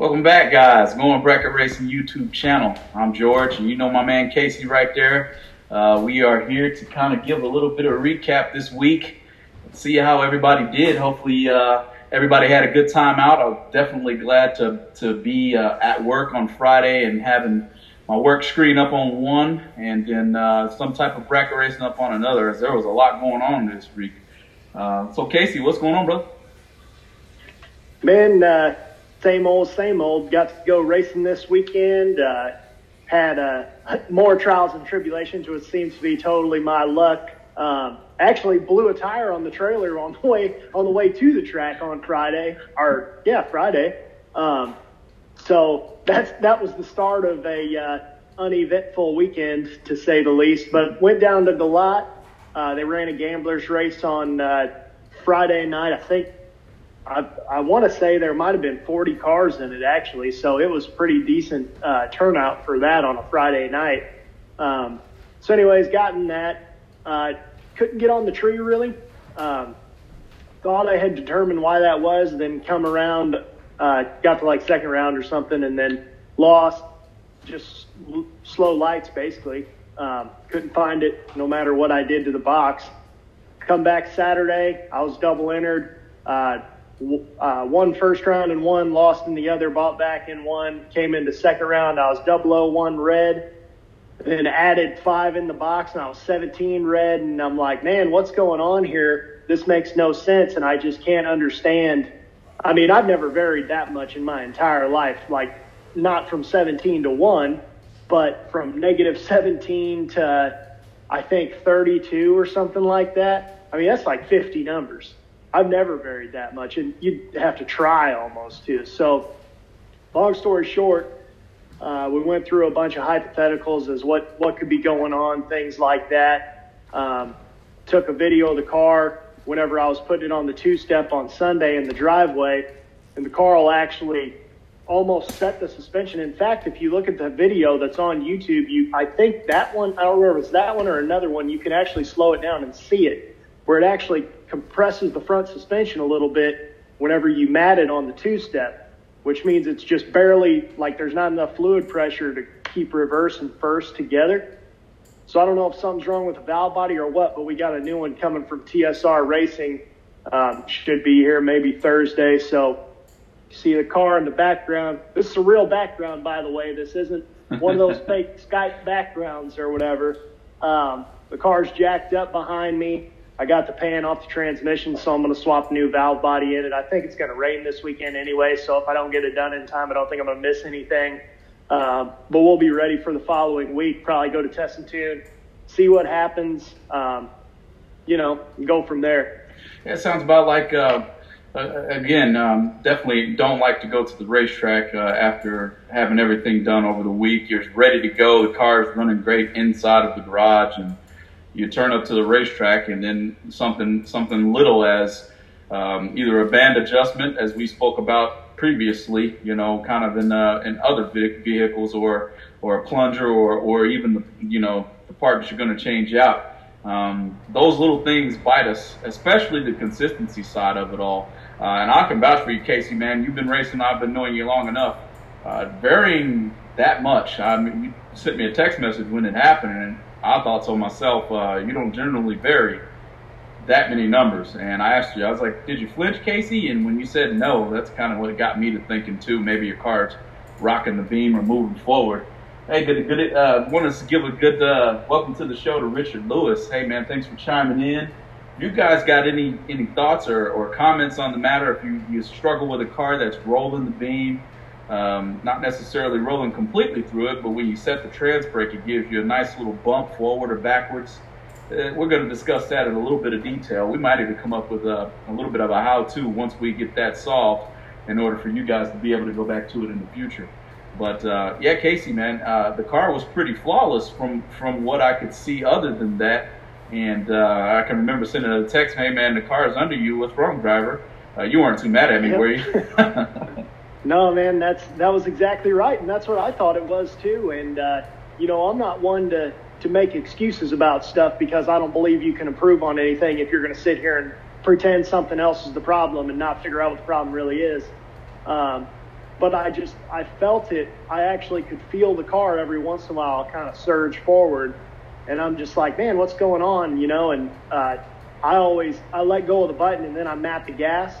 Welcome back, guys. Going Bracket Racing YouTube channel. I'm George, and you know my man Casey right there. Uh, we are here to kind of give a little bit of a recap this week, see how everybody did. Hopefully, uh, everybody had a good time out. I'm definitely glad to to be uh, at work on Friday and having my work screen up on one, and then uh, some type of bracket racing up on another. As there was a lot going on this week. Uh, so, Casey, what's going on, brother? Man, uh, same old, same old. Got to go racing this weekend. Uh, had uh, more trials and tribulations, which seems to be totally my luck. Um, actually, blew a tire on the trailer on the way on the way to the track on Friday, or yeah, Friday. Um, so that's that was the start of a uh, uneventful weekend to say the least. But went down to the lot. Uh, they ran a gamblers race on uh, Friday night. I think I, I want to say there might have been 40 cars in it actually, so it was pretty decent uh, turnout for that on a Friday night. Um, so, anyways, gotten that. Uh, couldn't get on the tree really. Um, thought I had determined why that was, then come around, uh, got to like second round or something, and then lost. Just slow lights basically. Um, couldn't find it no matter what I did to the box. Come back Saturday, I was double entered. Uh, uh, one first round and one, lost in the other, bought back in one, came into second round. I was 001 red, then added five in the box, and I was 17 red. And I'm like, man, what's going on here? This makes no sense, and I just can't understand. I mean, I've never varied that much in my entire life, like not from 17 to one, but from negative 17 to I think 32 or something like that. I mean, that's like 50 numbers. I've never varied that much, and you'd have to try almost to. So, long story short, uh, we went through a bunch of hypotheticals as what what could be going on, things like that. Um, took a video of the car whenever I was putting it on the two step on Sunday in the driveway, and the car will actually almost set the suspension. In fact, if you look at the video that's on YouTube, you I think that one I don't remember if it's that one or another one, you can actually slow it down and see it, where it actually compresses the front suspension a little bit whenever you mat it on the two step, which means it's just barely like there's not enough fluid pressure to keep reverse and first together. So I don't know if something's wrong with the valve body or what, but we got a new one coming from TSR Racing. Um, should be here maybe Thursday. So you see the car in the background. This is a real background, by the way. This isn't one of those fake Skype backgrounds or whatever. Um, the car's jacked up behind me. I got the pan off the transmission, so I'm going to swap a new valve body in it. I think it's going to rain this weekend anyway, so if I don't get it done in time, I don't think I'm going to miss anything. Um, but we'll be ready for the following week. Probably go to test and tune, see what happens. Um, you know, go from there. It sounds about like. Uh, uh, again, um, definitely don't like to go to the racetrack uh, after having everything done over the week. You're ready to go. The car is running great inside of the garage, and you turn up to the racetrack and then something something little as um, either a band adjustment, as we spoke about previously, you know, kind of in uh, in other vehicles, or or a plunger, or or even the you know the part that you're going to change out. Um, those little things bite us, especially the consistency side of it all. Uh, and I can vouch for you, Casey, man. You've been racing. I've been knowing you long enough. Uh, varying that much. I mean, you sent me a text message when it happened, and I thought so myself. Uh, you don't generally vary that many numbers. And I asked you, I was like, did you flinch, Casey? And when you said no, that's kind of what got me to thinking too. Maybe your car's rocking the beam or moving forward. Hey, good, good. Uh, want to give a good uh, welcome to the show to Richard Lewis. Hey, man, thanks for chiming in. You guys got any any thoughts or, or comments on the matter, if you, you struggle with a car that's rolling the beam, um, not necessarily rolling completely through it, but when you set the trans brake, it gives you a nice little bump forward or backwards. Uh, we're going to discuss that in a little bit of detail. We might even come up with a, a little bit of a how-to once we get that solved in order for you guys to be able to go back to it in the future. But uh, yeah, Casey, man, uh, the car was pretty flawless from from what I could see. Other than that, and uh, I can remember sending a text, "Hey, man, the car is under you. What's wrong, driver?" Uh, you weren't too mad at me, yep. were you? No, man, that's that was exactly right, and that's what I thought it was too. And uh, you know, I'm not one to to make excuses about stuff because I don't believe you can improve on anything if you're going to sit here and pretend something else is the problem and not figure out what the problem really is. Um, but I just I felt it. I actually could feel the car every once in a while kind of surge forward, and I'm just like, man, what's going on, you know? And uh, I always I let go of the button and then I mat the gas.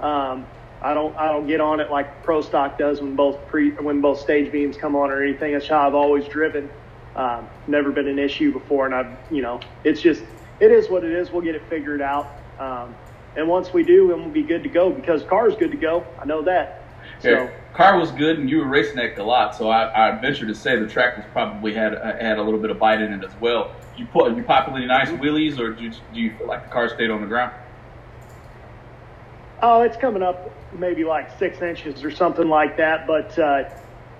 Um, I don't I don't get on it like Pro Stock does when both pre when both stage beams come on or anything. That's how I've always driven. Um, never been an issue before, and I've you know it's just it is what it is. We'll get it figured out. Um, and once we do, then we'll be good to go because car's good to go. I know that. So, yeah, car was good, and you were racing that a lot. So I, I venture to say the track was probably had had a little bit of bite in it as well. You put you popularly nice wheelies, or do you, do you feel like the car stayed on the ground? Oh, it's coming up maybe like six inches or something like that. But uh,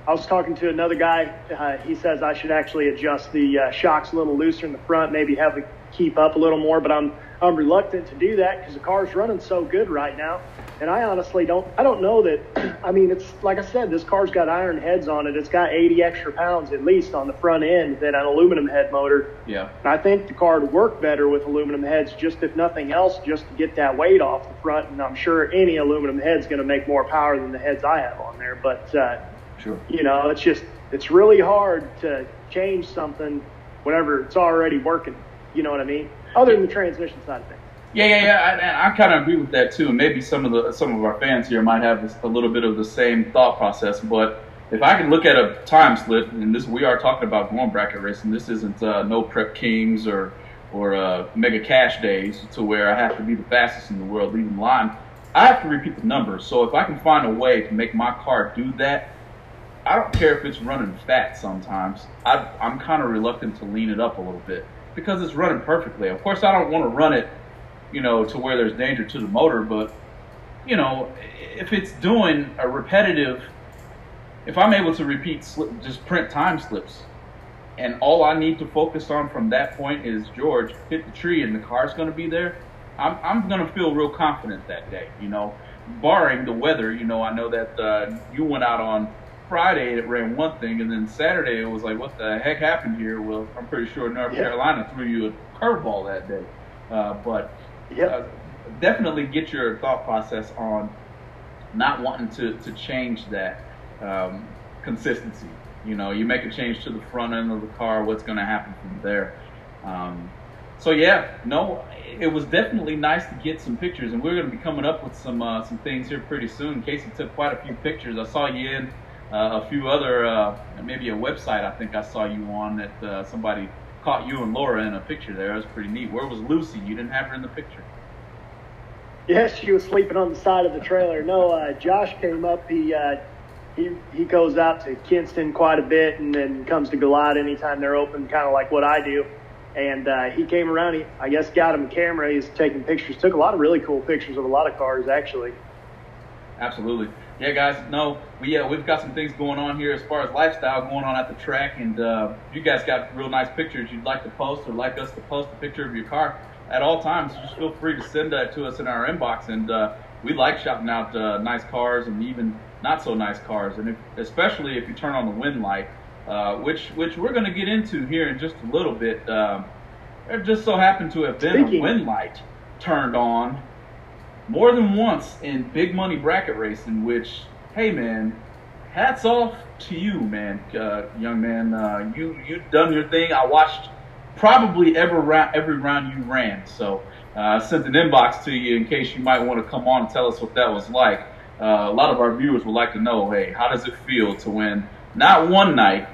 I was talking to another guy. Uh, he says I should actually adjust the uh, shocks a little looser in the front, maybe have it keep up a little more. But I'm I'm reluctant to do that because the car's running so good right now. And I honestly don't, I don't know that, I mean, it's like I said, this car's got iron heads on it. It's got 80 extra pounds at least on the front end than an aluminum head motor. Yeah. And I think the car would work better with aluminum heads, just if nothing else, just to get that weight off the front. And I'm sure any aluminum head's going to make more power than the heads I have on there. But, uh, sure. you know, it's just, it's really hard to change something whenever it's already working. You know what I mean? Other than the transmission side of things. Yeah, yeah, yeah. I, I kind of agree with that too. Maybe some of the some of our fans here might have a little bit of the same thought process. But if I can look at a time slip, and this we are talking about going bracket racing. This isn't uh, no prep kings or or uh, mega cash days to where I have to be the fastest in the world leading line. I have to repeat the numbers. So if I can find a way to make my car do that, I don't care if it's running fat. Sometimes I, I'm kind of reluctant to lean it up a little bit because it's running perfectly. Of course, I don't want to run it you know, to where there's danger to the motor. But, you know, if it's doing a repetitive, if I'm able to repeat, slip, just print time slips, and all I need to focus on from that point is George hit the tree and the car's going to be there. I'm I'm going to feel real confident that day. You know, barring the weather. You know, I know that uh, you went out on Friday it ran one thing, and then Saturday it was like, what the heck happened here? Well, I'm pretty sure North yeah. Carolina threw you a curveball that day. Uh, but Yep. Uh, definitely get your thought process on not wanting to, to change that um, consistency. You know, you make a change to the front end of the car, what's going to happen from there? Um, so yeah, no, it was definitely nice to get some pictures, and we're going to be coming up with some uh, some things here pretty soon. Casey took quite a few pictures. I saw you in uh, a few other, uh, maybe a website. I think I saw you on that uh, somebody caught you and Laura in a picture there. It was pretty neat. Where was Lucy? You didn't have her in the picture. Yes, she was sleeping on the side of the trailer. No, uh, Josh came up. He uh, he he goes out to Kinston quite a bit, and then comes to GALOT anytime they're open, kind of like what I do. And uh, he came around. He, I guess, got him a camera. He's taking pictures. Took a lot of really cool pictures of a lot of cars, actually. Absolutely yeah, guys, no, we uh, we've got some things going on here as far as lifestyle going on at the track, and uh, you guys got real nice pictures you'd like to post or like us to post a picture of your car at all times. Just feel free to send that to us in our inbox, and uh, we like shouting out uh, nice cars and even not so nice cars, and if, especially if you turn on the wind light, uh, which which we're going to get into here in just a little bit. Um, there just so happened to have been Speaking. a wind light turned on more than once in big money bracket racing, which, hey man, hats off to you, man, uh, young man. Uh, you you done your thing. I watched probably every round every round you ran. So uh, I sent an inbox to you in case you might want to come on and tell us what that was like. Uh, a lot of our viewers would like to know, hey, how does it feel to win not one night,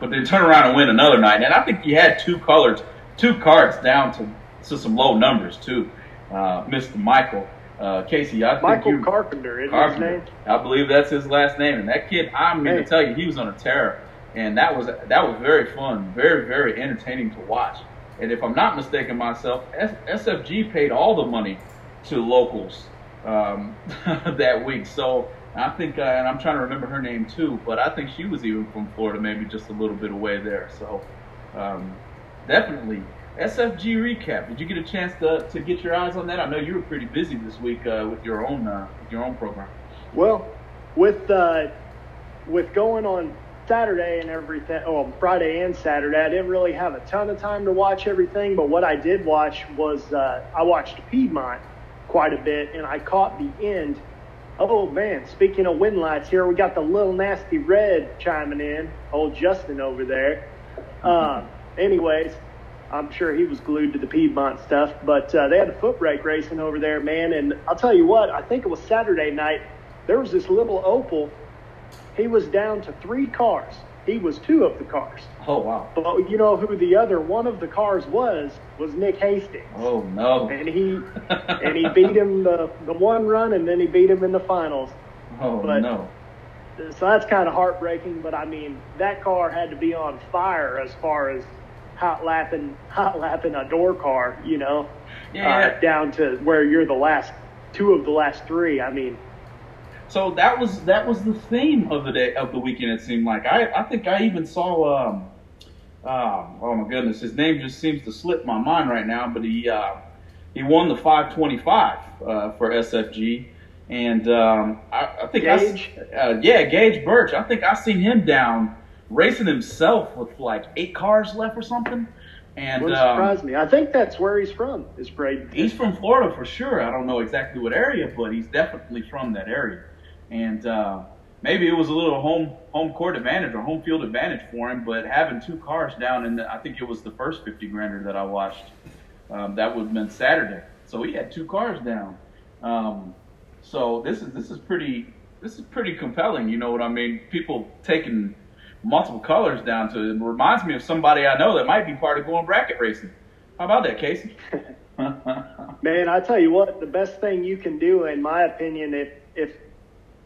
but then turn around and win another night? And I think you had two colors, two cards down to to some low numbers too uh, Mr. Michael uh, Casey. I Michael you, Carpenter is Carpenter, his name. I believe that's his last name. And that kid, I mean hey. to tell you, he was on a tear, and that was that was very fun, very very entertaining to watch. And if I'm not mistaken myself, S- SFG paid all the money to locals um, that week. So I think, uh, and I'm trying to remember her name too, but I think she was even from Florida, maybe just a little bit away there. So um, definitely SFG recap. Did you get a chance to, to get your eyes on that? I know you were pretty busy this week uh, with your own uh, your own program. Well, with uh, with going on Saturday and everything, oh, Friday and Saturday, I didn't really have a ton of time to watch everything. But what I did watch was uh, I watched Piedmont quite a bit, and I caught the end Oh man, speaking of wind lights here, we got the little nasty red chiming in. Old Justin over there. Um, anyways, I'm sure he was glued to the Piedmont stuff, but uh, they had a foot brake racing over there, man. And I'll tell you what, I think it was Saturday night. There was this little Opel. He was down to three cars. He was two of the cars. Oh wow! But you know who the other one of the cars was? Was Nick Hastings. Oh no! And he and he beat him the the one run, and then he beat him in the finals. Oh but, no! So that's kind of heartbreaking. But I mean, that car had to be on fire as far as hot lapping hot lapping a door car. You know, yeah. Uh, down to where you're the last two of the last three. I mean, so that was that was the theme of the day of the weekend. It seemed like I I think I even saw. Um, um, oh my goodness, his name just seems to slip my mind right now. But he uh, he won the 525 uh, for SFG, and um, I, I, think Gage. I, uh, yeah, Gage Birch. I think I seen him down racing himself with like eight cars left or something. And Wouldn't um, surprise me. I think that's where he's from. Is Braden? He's from Florida for sure. I don't know exactly what area, but he's definitely from that area and uh, maybe it was a little home home court advantage or home field advantage for him. But having two cars down, and I think it was the first 50 grander that I watched. Um, that would have been Saturday, so he had two cars down. Um, so this is this is pretty this is pretty compelling. You know what I mean? People taking multiple colors down to it reminds me of somebody I know that might be part of going bracket racing. How about that, Casey? Man, I tell you what, the best thing you can do, in my opinion, if if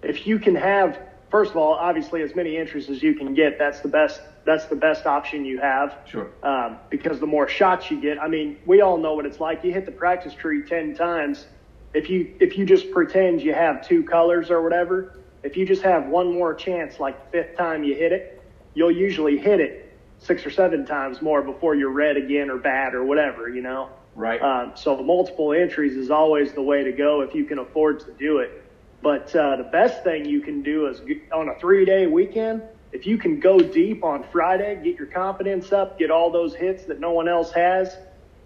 if you can have, first of all, obviously as many entries as you can get, that's the best. That's the best option you have. Sure. Um, because the more shots you get, I mean, we all know what it's like. You hit the practice tree ten times. If you if you just pretend you have two colors or whatever, if you just have one more chance, like the fifth time you hit it, you'll usually hit it six or seven times more before you're red again or bad or whatever, you know. Right. Um, so multiple entries is always the way to go if you can afford to do it. But uh, the best thing you can do is on a three day weekend, if you can go deep on Friday, get your confidence up, get all those hits that no one else has,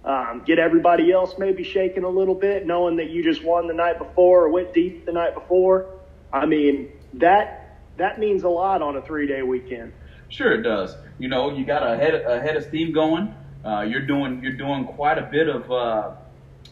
um, get everybody else maybe shaking a little bit, knowing that you just won the night before or went deep the night before. I mean, that that means a lot on a three day weekend. Sure, it does. You know, you got a head a head of steam going. Uh, you're doing you're doing quite a bit of uh,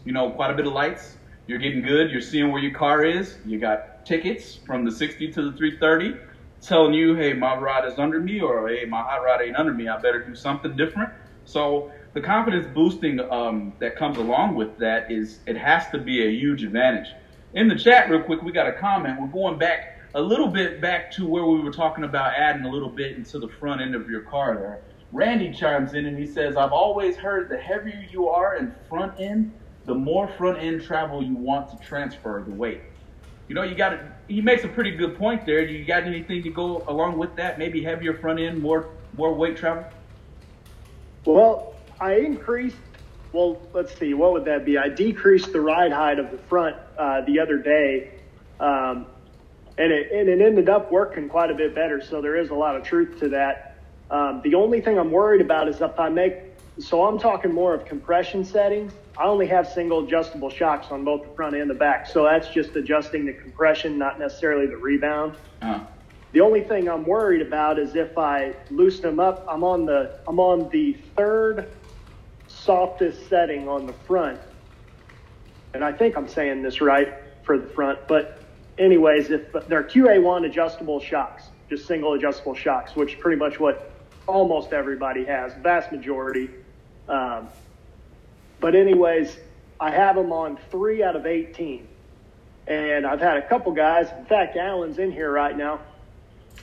you know quite a bit of lights you're getting good. You're seeing where your car is. You got tickets from the 60 to the 330 telling you, hey, my rod is under me, or hey, my hot rod ain't under me. I better do something different. So the confidence boosting um, that comes along with that is it has to be a huge advantage. In the chat, real quick, we got a comment. We're going back a little bit back to where we were talking about adding a little bit into the front end of your car there. Randy chimes in and he says, I've always heard the heavier you are in front end, the more front end travel you want to transfer the weight. You know, you got he makes a pretty good point there. You got anything to go along with that? Maybe heavier front end, more more weight travel. Well, I increased. Well, let's see. What would that be? I decreased the ride height of the front uh, the other day, um, and it and it ended up working quite a bit better. So there is a lot of truth to that. Um, the only thing I'm worried about is if I make. So I'm talking more of compression settings. I only have single adjustable shocks on both the front and the back, so that's just adjusting the compression, not necessarily the rebound. Uh-huh. The only thing I'm worried about is if I loosen them up. I'm on the I'm on the third softest setting on the front, and I think I'm saying this right for the front. But anyways, if they're QA1 adjustable shocks, just single adjustable shocks, which is pretty much what almost everybody has, vast majority. Um, but anyways, I have them on three out of 18. And I've had a couple guys. In fact, Alan's in here right now.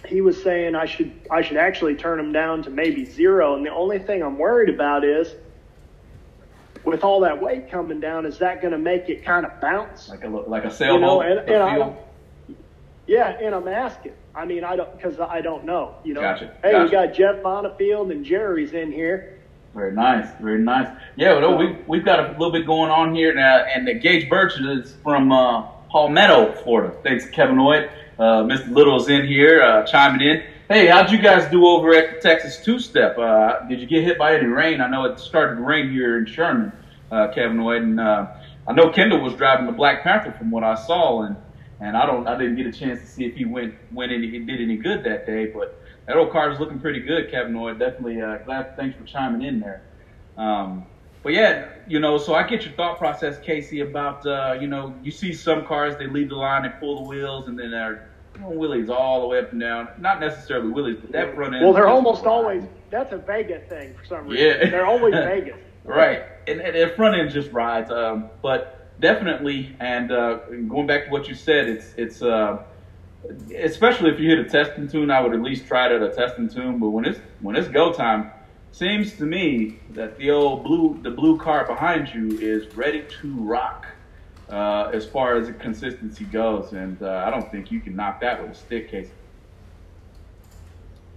He was saying I should I should actually turn them down to maybe zero. And the only thing I'm worried about is with all that weight coming down, is that going to make it kind of bounce? Like a like a sailboat. You know, and, and I, yeah, and I'm asking. I mean, I don't because I don't know. You know, gotcha. hey, gotcha. we got Jeff Bonifield and Jerry's in here. Very nice, very nice. Yeah, well, we we've got a little bit going on here now, and the Gage Birch is from uh, Palmetto, Florida. Thanks, Kevin Hoyt. Uh, Mr. Little's in here uh, chiming in. Hey, how'd you guys do over at the Texas Two Step? Uh, did you get hit by any rain? I know it started to rain here in Sherman, uh, Kevin Hoyt, and uh, I know Kendall was driving the Black Panther from what I saw, and and I don't I didn't get a chance to see if he went went any did any good that day, but that old car is looking pretty good, Kevin Hoyt. Definitely uh, glad. Thanks for chiming in there. Um, but yeah, you know, so I get your thought process, Casey, about uh, you know, you see some cars they leave the line, they pull the wheels, and then they're wheelies all the way up and down. Not necessarily wheelies, but that front end. Well, they're almost always. That's a Vegas thing for some reason. Yeah, they're always Vegas. right, and, and their front end just rides. Um, but definitely, and uh, going back to what you said, it's it's. Uh, especially if you hit a testing tune, I would at least try it at a testing tune. But when it's when it's go time, seems to me that the old blue the blue car behind you is ready to rock uh, as far as the consistency goes, and uh, I don't think you can knock that with a stick case.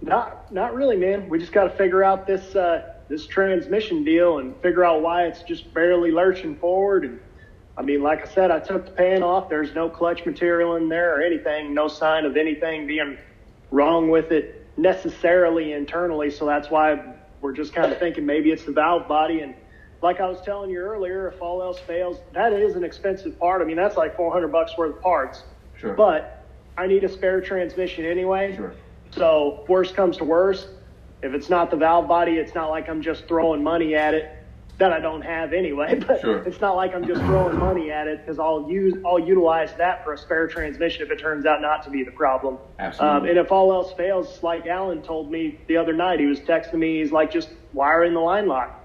Not not really, man. We just got to figure out this uh, this transmission deal and figure out why it's just barely lurching forward and I mean, like I said, I took the pan off. There's no clutch material in there or anything, no sign of anything being wrong with it necessarily internally. So that's why we're just kind of thinking maybe it's the valve body. And like I was telling you earlier, if all else fails, that is an expensive part. I mean, that's like 400 bucks worth of parts. Sure. But I need a spare transmission anyway. Sure. So worst comes to worst, if it's not the valve body, it's not like I'm just throwing money at it that I don't have anyway. But sure. it's not like I'm just throwing money at it because I'll use I'll utilize that for a spare transmission if it turns out not to be the problem. Absolutely. Um, and if all else fails, like Alan told me the other night, he was texting me. He's like, just wire in the line lock,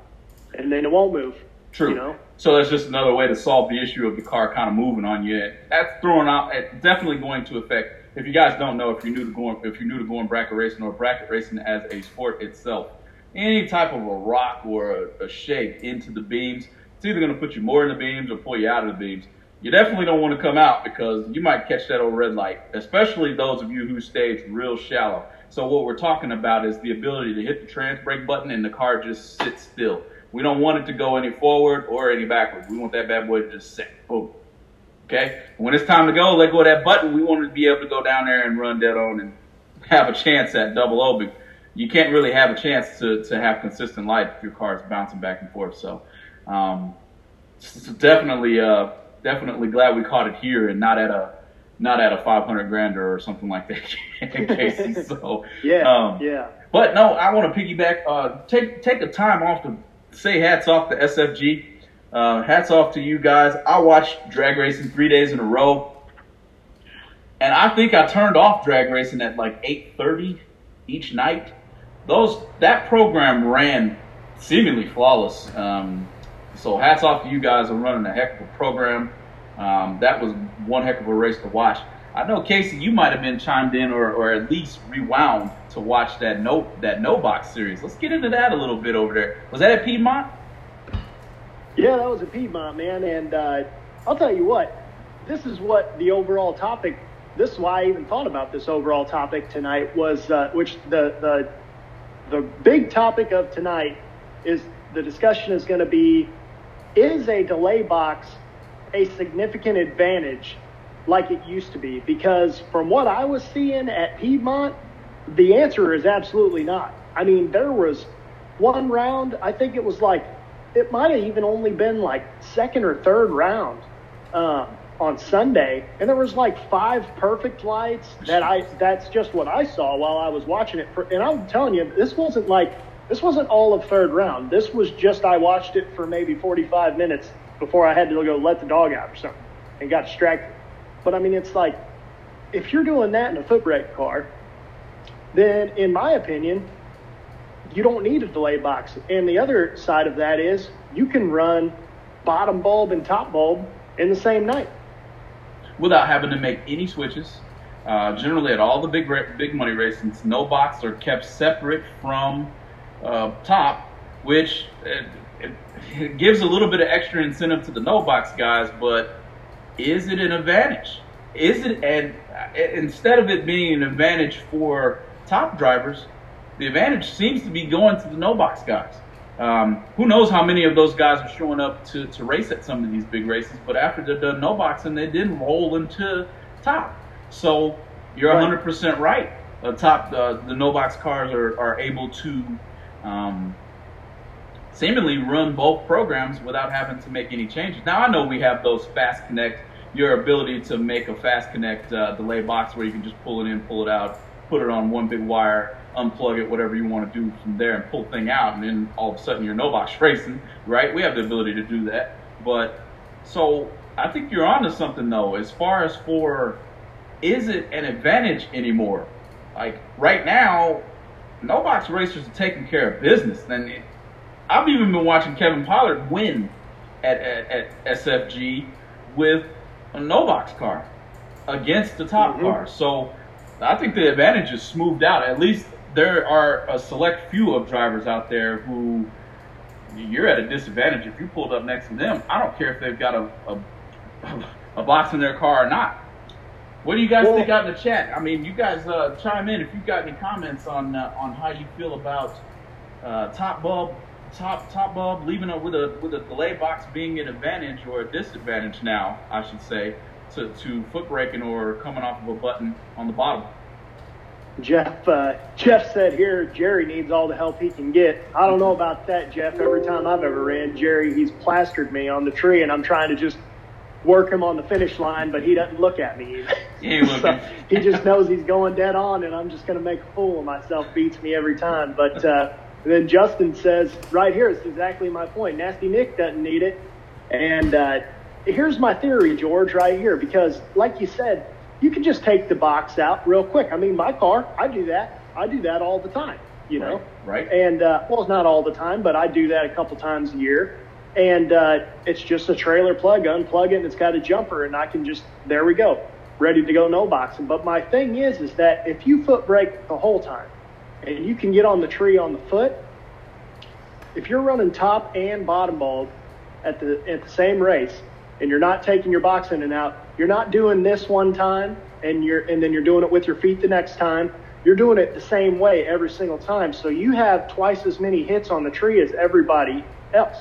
and then it won't move. True. You know. So that's just another way to solve the issue of the car kind of moving on you. That's throwing out. It's definitely going to affect. If you guys don't know, if you're new to going, if you're new to going bracket racing or bracket racing as a sport itself, any type of a rock or a, a shake into the beams, it's either going to put you more in the beams or pull you out of the beams. You definitely don't want to come out because you might catch that old red light, especially those of you who stayed real shallow. So what we're talking about is the ability to hit the trans brake button and the car just sits still. We don't want it to go any forward or any backward. We want that bad boy to just sit. Boom. Okay? When it's time to go, let go of that button. We want to be able to go down there and run dead on and have a chance at double O But you can't really have a chance to, to have consistent life if your car is bouncing back and forth. So, um, so definitely, uh, definitely glad we caught it here and not at a not at a 500 grander or something like that, Casey. So yeah, um, yeah. But no, I want to piggyback. Uh, take take a time off to say hats off to SFG. Uh, hats off to you guys. I watched drag racing three days in a row, and I think I turned off drag racing at like 8:30 each night those that program ran seemingly flawless. Um, so hats off to you guys on running a heck of a program. Um, that was one heck of a race to watch. I know Casey, you might have been chimed in or, or at least rewound to watch that no that no box series. Let's get into that a little bit over there. Was that at Piedmont? Yeah, that was at Piedmont, man. And uh, I'll tell you what, this is what the overall topic. This is why I even thought about this overall topic tonight was uh, which the the the big topic of tonight is the discussion is going to be is a delay box a significant advantage like it used to be? Because from what I was seeing at Piedmont, the answer is absolutely not. I mean, there was one round, I think it was like, it might have even only been like second or third round. Um, on Sunday, and there was like five perfect lights that I that's just what I saw while I was watching it. For, and I'm telling you, this wasn't like this wasn't all of third round. This was just I watched it for maybe 45 minutes before I had to go let the dog out or something and got distracted. But I mean, it's like if you're doing that in a foot brake car, then in my opinion, you don't need a delay box. And the other side of that is you can run bottom bulb and top bulb in the same night without having to make any switches. Uh, generally, at all the big big money races, no box are kept separate from uh, top, which it, it, it gives a little bit of extra incentive to the no box guys. But is it an advantage? Is it and instead of it being an advantage for top drivers, the advantage seems to be going to the no box guys. Um, who knows how many of those guys are showing up to, to race at some of these big races, but after they're done no boxing, they didn't roll into top. So you're right. 100% right. The top, uh, the no box cars are, are able to um, seemingly run both programs without having to make any changes. Now I know we have those fast connect your ability to make a fast connect uh, delay box where you can just pull it in, pull it out, put it on one big wire, unplug it, whatever you want to do from there, and pull the thing out, and then all of a sudden you're no box racing, right? We have the ability to do that, but so I think you're onto something though, as far as for is it an advantage anymore? Like right now, no box racers are taking care of business. And it, I've even been watching Kevin Pollard win at, at, at SFG with a no box car against the top mm-hmm. car. So I think the advantage is smoothed out. At least there are a select few of drivers out there who you're at a disadvantage if you pulled up next to them. I don't care if they've got a, a, a box in their car or not. What do you guys well, think out in the chat? I mean, you guys uh, chime in if you've got any comments on uh, on how you feel about uh, top bulb, top top bulb leaving it with a with a delay box being an advantage or a disadvantage now, I should say, to, to foot braking or coming off of a button on the bottom. Jeff uh, Jeff said here Jerry needs all the help he can get. I don't know about that, Jeff. Every time I've ever ran Jerry, he's plastered me on the tree, and I'm trying to just work him on the finish line, but he doesn't look at me. He, so he just knows he's going dead on, and I'm just going to make a fool of myself. Beats me every time. But uh, then Justin says, right here, it's exactly my point. Nasty Nick doesn't need it. And uh, here's my theory, George, right here, because like you said, you can just take the box out real quick. I mean, my car, I do that. I do that all the time, you know? Right. right. And, uh, well, it's not all the time, but I do that a couple times a year and uh, it's just a trailer plug. Unplug it, and it's got a jumper, and I can just there we go, ready to go no boxing. But my thing is, is that if you foot brake the whole time, and you can get on the tree on the foot, if you're running top and bottom bulb at the at the same race, and you're not taking your box in and out, you're not doing this one time, and you're and then you're doing it with your feet the next time. You're doing it the same way every single time. So you have twice as many hits on the tree as everybody else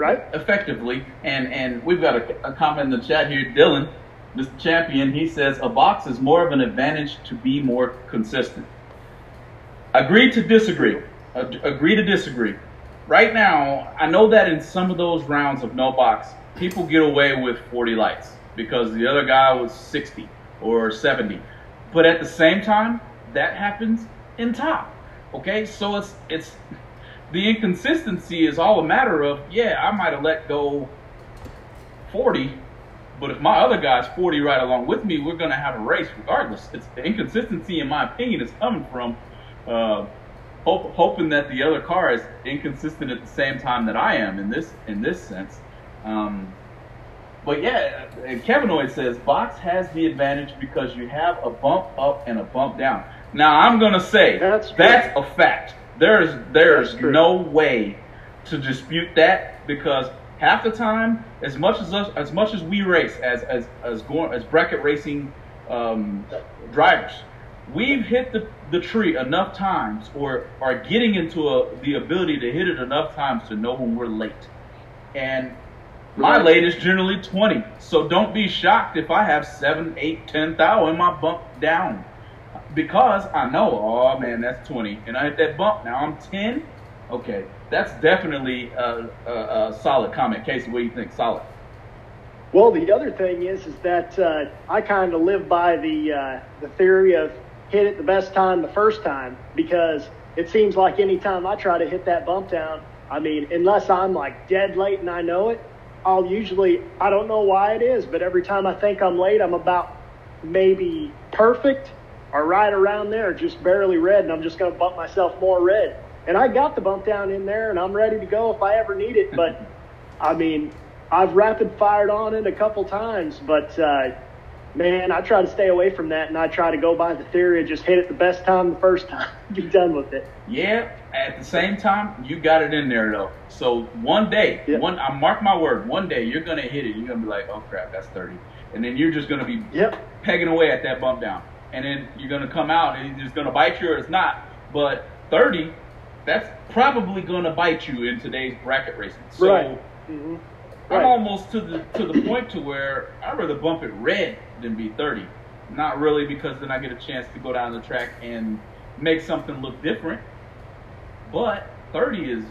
right? Effectively, and and we've got a, a comment in the chat here, Dylan, Mr. Champion. He says a box is more of an advantage to be more consistent. Agree to disagree. Agree to disagree. Right now, I know that in some of those rounds of no box, people get away with 40 lights because the other guy was 60 or 70. But at the same time, that happens in top. Okay, so it's it's the inconsistency is all a matter of, yeah, I might have let go 40, but if my other guy's 40 right along with me, we're to have a race regardless. It's the inconsistency, in my opinion, is coming from uh, hope, hoping that the other car is inconsistent at the same time that I am in this in this sense. Um, but yeah, Kevin Hoyt says box has the advantage because you have a bump up and a bump down. Now I'm gonna say that's, that's a fact. There's there's no way to dispute that because half the time, as much as us, as much as we race as as as going as bracket racing um, drivers, we've hit the, the tree enough times or are getting into a, the ability to hit it enough times to know when we're late. And my right. late is generally 20. So don't be shocked if I have seven, eight, ten thou in my bump down because I know, oh man, that's 20, and I hit that bump. Now I'm 10. Okay, that's definitely a, a, a solid comment. Casey, what do you think? Solid. Well, the other thing is, is that uh, I kind of live by the uh, the theory of hit it the best time the first time because it seems like anytime I try to hit that bump down, I mean, unless I'm like dead late and I know it, I'll usually I don't know why it is, but every time I think I'm late, I'm about maybe perfect or right around there, just barely red, and I'm just going to bump myself more red. And I got the bump down in there, and I'm ready to go if I ever need it. But I mean, I've rapid fired on it a couple times, but uh, man, I try to stay away from that, and I try to go by the theory of just hit it the best time the first time, be done with it. Yeah. At the same time, you got it in there though. So one day, yep. one I mark my word, one day you're gonna hit it. You're gonna be like, oh crap, that's thirty, and then you're just gonna be yep. pegging away at that bump down and then you're going to come out and it's going to bite you or it's not. But 30, that's probably going to bite you in today's bracket racing. So right. Mm-hmm. I'm almost to the to the point to where I'd rather bump it red than be 30. Not really because then I get a chance to go down the track and make something look different. But 30 is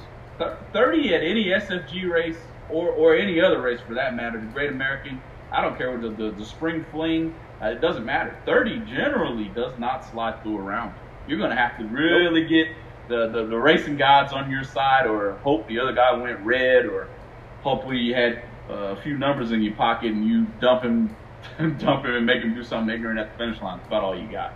30 at any SFG race or, or any other race for that matter, the Great American I don't care what the, the, the spring fling. Uh, it doesn't matter. 30 generally does not slide through around. You're going to have to really get the, the, the racing gods on your side or hope the other guy went red or hopefully you had uh, a few numbers in your pocket and you dump him, dump him and make him do something ignorant at the finish line. That's about all you got.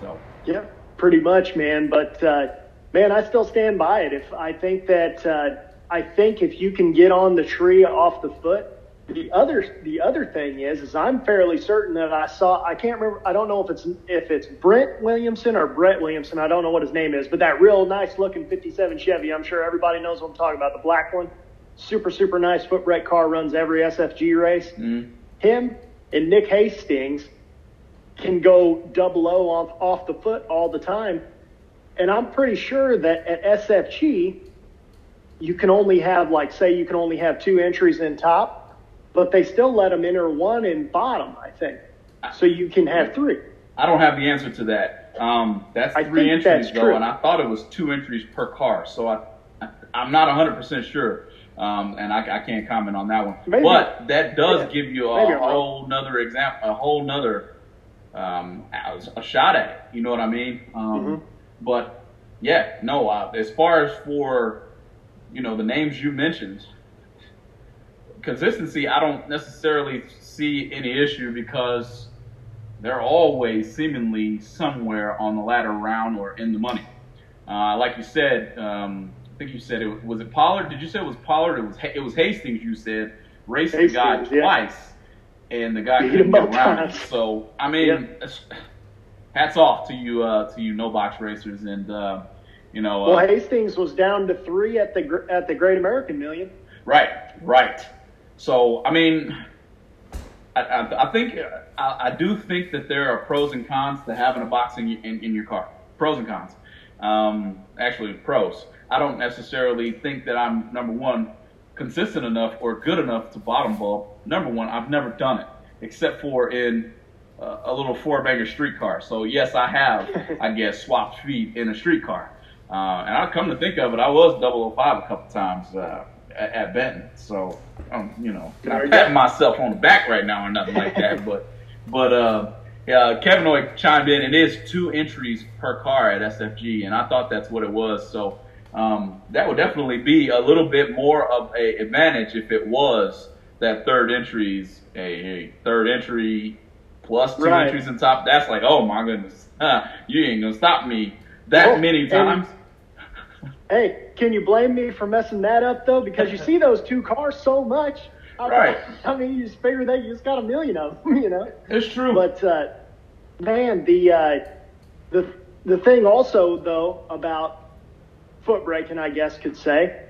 So. Yeah, pretty much, man. But uh, man, I still stand by it. If I think that uh, I think if you can get on the tree off the foot, the other the other thing is is I'm fairly certain that I saw I can't remember I don't know if it's if it's Brent Williamson or Brett Williamson I don't know what his name is but that real nice looking 57 Chevy I'm sure everybody knows what I'm talking about the black one super super nice foot brake car runs every SFG race mm. him and Nick Hastings can go double O off off the foot all the time and I'm pretty sure that at SFG you can only have like say you can only have two entries in top but they still let them enter one in bottom, I think. So you can have three. I don't have the answer to that. Um, that's three entries that's though, true. and I thought it was two entries per car. So I, I'm not 100 percent sure, um, and I, I can't comment on that one. Maybe. But that does Yeah. give you Maybe a wrong. whole nother example, a whole nother um, a shot at it. You know what I mean? Um, Mhm. But yeah, no. Uh, as far as for you know the names you mentioned, consistency, I don't necessarily see any issue because they're always seemingly somewhere on the ladder round or in the money. Uh, like you said, um, I think you said it was it Pollard. Did you say it was Pollard? It was it was Hastings. You said raced the guy Hastings, yeah. twice, and the guy Beat couldn't him get around times. So I mean, Yep. hats off to you uh, to you no box racers, and uh, you know, Well, uh, Hastings was down to three at the at the Great American Million. Right, right. So, I mean, I, I, I think I, I do think that there are pros and cons to having a box in, your- in, in your car. Pros and cons. Um, actually, pros. I don't necessarily think that I'm number one consistent enough or good enough to bottom bulb. Number one, I've never done it except for in uh, a little four banger street car. So yes, I have, I guess, swapped feet in a street car. Uh, and I come to think of it, I was 005 a couple times uh, at, at Benton. So, um, you know, not patting myself on the back right now or nothing like that. but, but uh, yeah, Kevin Hoyt chimed in. It is two entries per car at SFG, and I thought that's what it was. So um, that would definitely be a little bit more of a advantage if it was that third entries a, a third entry plus two Right. entries in top. That's like, oh my goodness, huh, you ain't gonna stop me that Well, many and- times. Hey, can you blame me for messing that up though? Because you see those two cars so much. I, Right. I mean, you just figure that you just got a million of them, you know. It's true. But uh, man, the uh, the the thing also though about foot braking, I guess could say,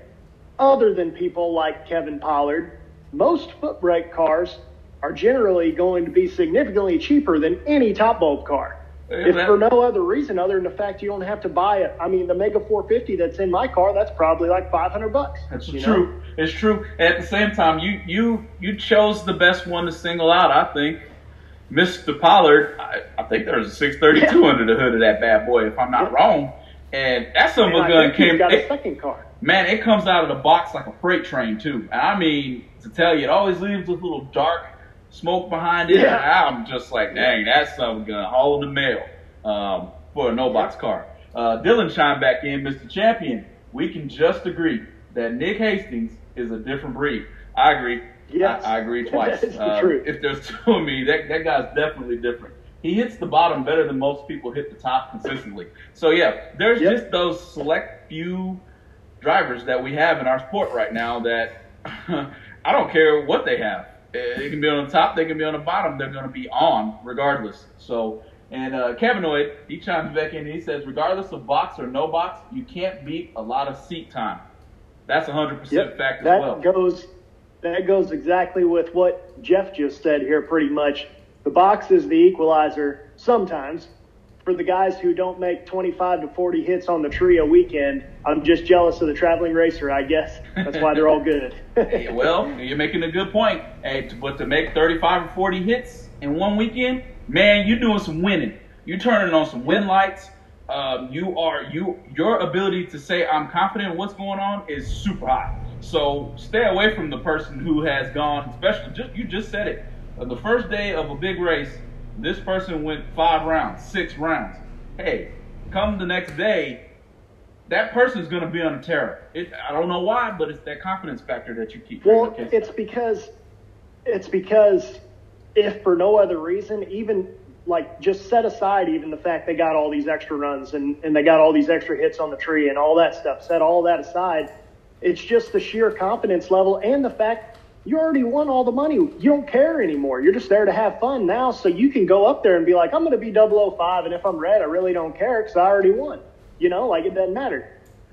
other than people like Kevin Pollard, most foot brake cars are generally going to be significantly cheaper than any top bulb car. Yeah, if that- for no other reason other than the fact you don't have to buy it. I mean, the Mega 450 that's in my car, that's probably like 500 bucks. That's you know? true. It's true. At the same time, you you you chose the best one to single out. I think, Mr. Pollard. I, I think there's a 632 Yeah. under the hood of that bad boy, if I'm not Yeah. wrong. And that of And gun came. got it- a second car. man, it comes out of the box like a freight train too. And I mean, to tell you, it always leaves a little dark smoke behind it. Yeah. I'm just like, dang, that a gun hauling the mail um, for a no box car. Uh, Dylan chimed back in, Mr. Champion. We can just agree that Nick Hastings is a different breed. I agree. Yes. I, I agree twice. That's the Uh, truth. If there's two of me, that, that guy's definitely different. He hits the bottom better than most people hit the top consistently. So yeah, there's Yep. just those select few drivers that we have in our sport right now that I don't care what they have. They can be on the top, they can be on the bottom. They're going to be on regardless. So, and uh, Kevin Hoyt, he chimes back in and he says, regardless of box or no box, you can't beat a lot of seat time. That's 100% Yep, fact as that well. goes that goes exactly with what Jeff just said here. Pretty much, the box is the equalizer sometimes. For the guys who don't make 25 to 40 hits on the tree a weekend, I'm just jealous of the traveling racer. I guess that's why they're all good. Hey, well, you're making a good point. Hey, but to make 35 or 40 hits in one weekend, man, you're doing some winning. You're turning on some win lights. Um, you are you your ability to say I'm confident in what's going on is super high. So stay away from the person who has gone, especially just you just said it, the first day of a big race, this person went five rounds, six rounds. Hey, come the next day, that person's going to be on a tear. It, I don't know why, but it's that confidence factor that you keep. Well, it's because it's because if for no other reason, even like just set aside even the fact they got all these extra runs and, and they got all these extra hits on the tree and all that stuff, set all that aside. It's just the sheer confidence level and the fact you already won all the money. You don't care anymore. You're just there to have fun now. So you can go up there and be like, I'm going to be 005. And if I'm red, I really don't care because I already won. You know, like it doesn't matter.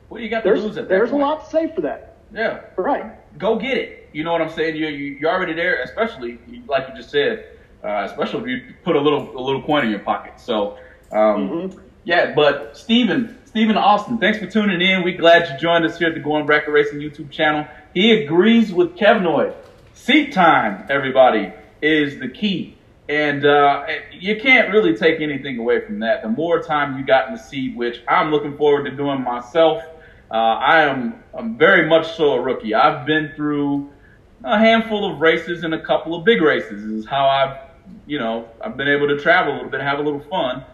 Well, you got to there's, lose at There's point. a lot to say for that. Yeah. Right. Go get it. You know what I'm saying? You're, you're already there, especially, like you just said, uh, especially if you put a little a little coin in your pocket. So, um, mm-hmm. yeah, but Steven, Steven Austin, thanks for tuning in. We're glad you joined us here at the Going Bracket Racing YouTube channel. He agrees with Kevin Hoyt. Seat time, everybody, is the key. And uh, you can't really take anything away from that. The more time you got in the seat, which I'm looking forward to doing myself, uh, I am I'm very much so a rookie. I've been through a handful of races and a couple of big races. This is how I've, you know, I've been able to travel a little bit, have a little fun.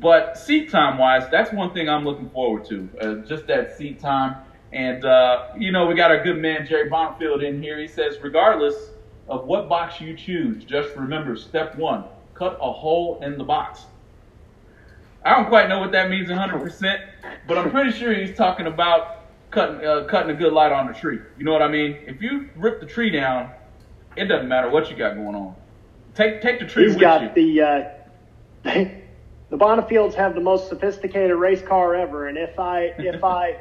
But seat time wise, that's one thing I'm looking forward to. Uh, just that seat time. And, uh, you know, we got our good man, Jerry Bonifield, in here. He says, regardless of what box you choose, just remember step one cut a hole in the box. I don't quite know what that means 100%, but I'm pretty sure he's talking about cutting, uh, cutting a good light on the tree. You know what I mean? If you rip the tree down, it doesn't matter what you got going on. Take, take the tree he's with got you. the, uh, the Bonifields have the most sophisticated race car ever, and if I, if I,